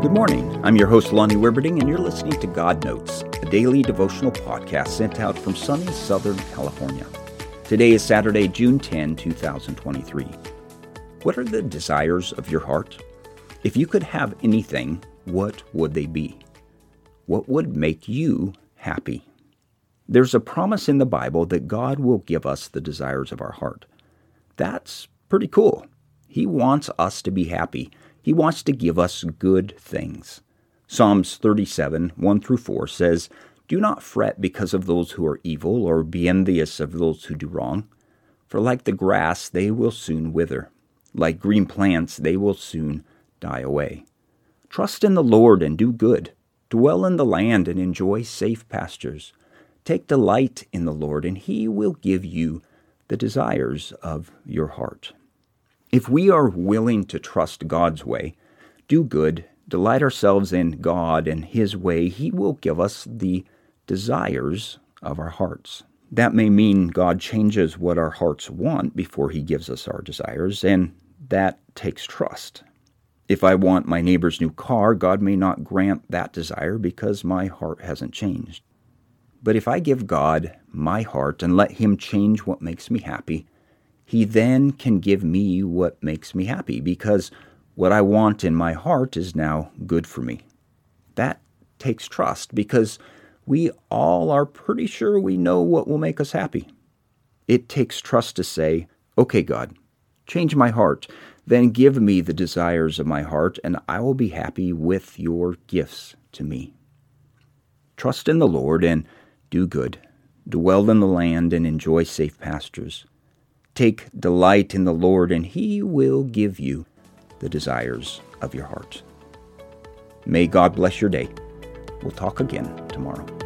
Good morning. I'm your host, Lonnie Wibberding, and you're listening to God Notes, a daily devotional podcast sent out from sunny Southern California. Today is Saturday, June 10, 2023. What are the desires of your heart? If you could have anything, what would they be? What would make you happy? There's a promise in the Bible that God will give us the desires of our heart. That's pretty cool. He wants us to be happy. He wants to give us good things. Psalms 37, 1 through 4 says, Do not fret because of those who are evil, or be envious of those who do wrong. For like the grass, they will soon wither. Like green plants, they will soon die away. Trust in the Lord and do good. Dwell in the land and enjoy safe pastures. Take delight in the Lord, and he will give you the desires of your heart. If we are willing to trust God's way, do good, delight ourselves in God and His way, He will give us the desires of our hearts. That may mean God changes what our hearts want before He gives us our desires, and that takes trust. If I want my neighbor's new car, God may not grant that desire because my heart hasn't changed. But if I give God my heart and let Him change what makes me happy, he then can give me what makes me happy because what I want in my heart is now good for me. That takes trust because we all are pretty sure we know what will make us happy. It takes trust to say, Okay, God, change my heart, then give me the desires of my heart, and I will be happy with your gifts to me. Trust in the Lord and do good. Dwell in the land and enjoy safe pastures. Take delight in the Lord, and He will give you the desires of your heart. May God bless your day. We'll talk again tomorrow.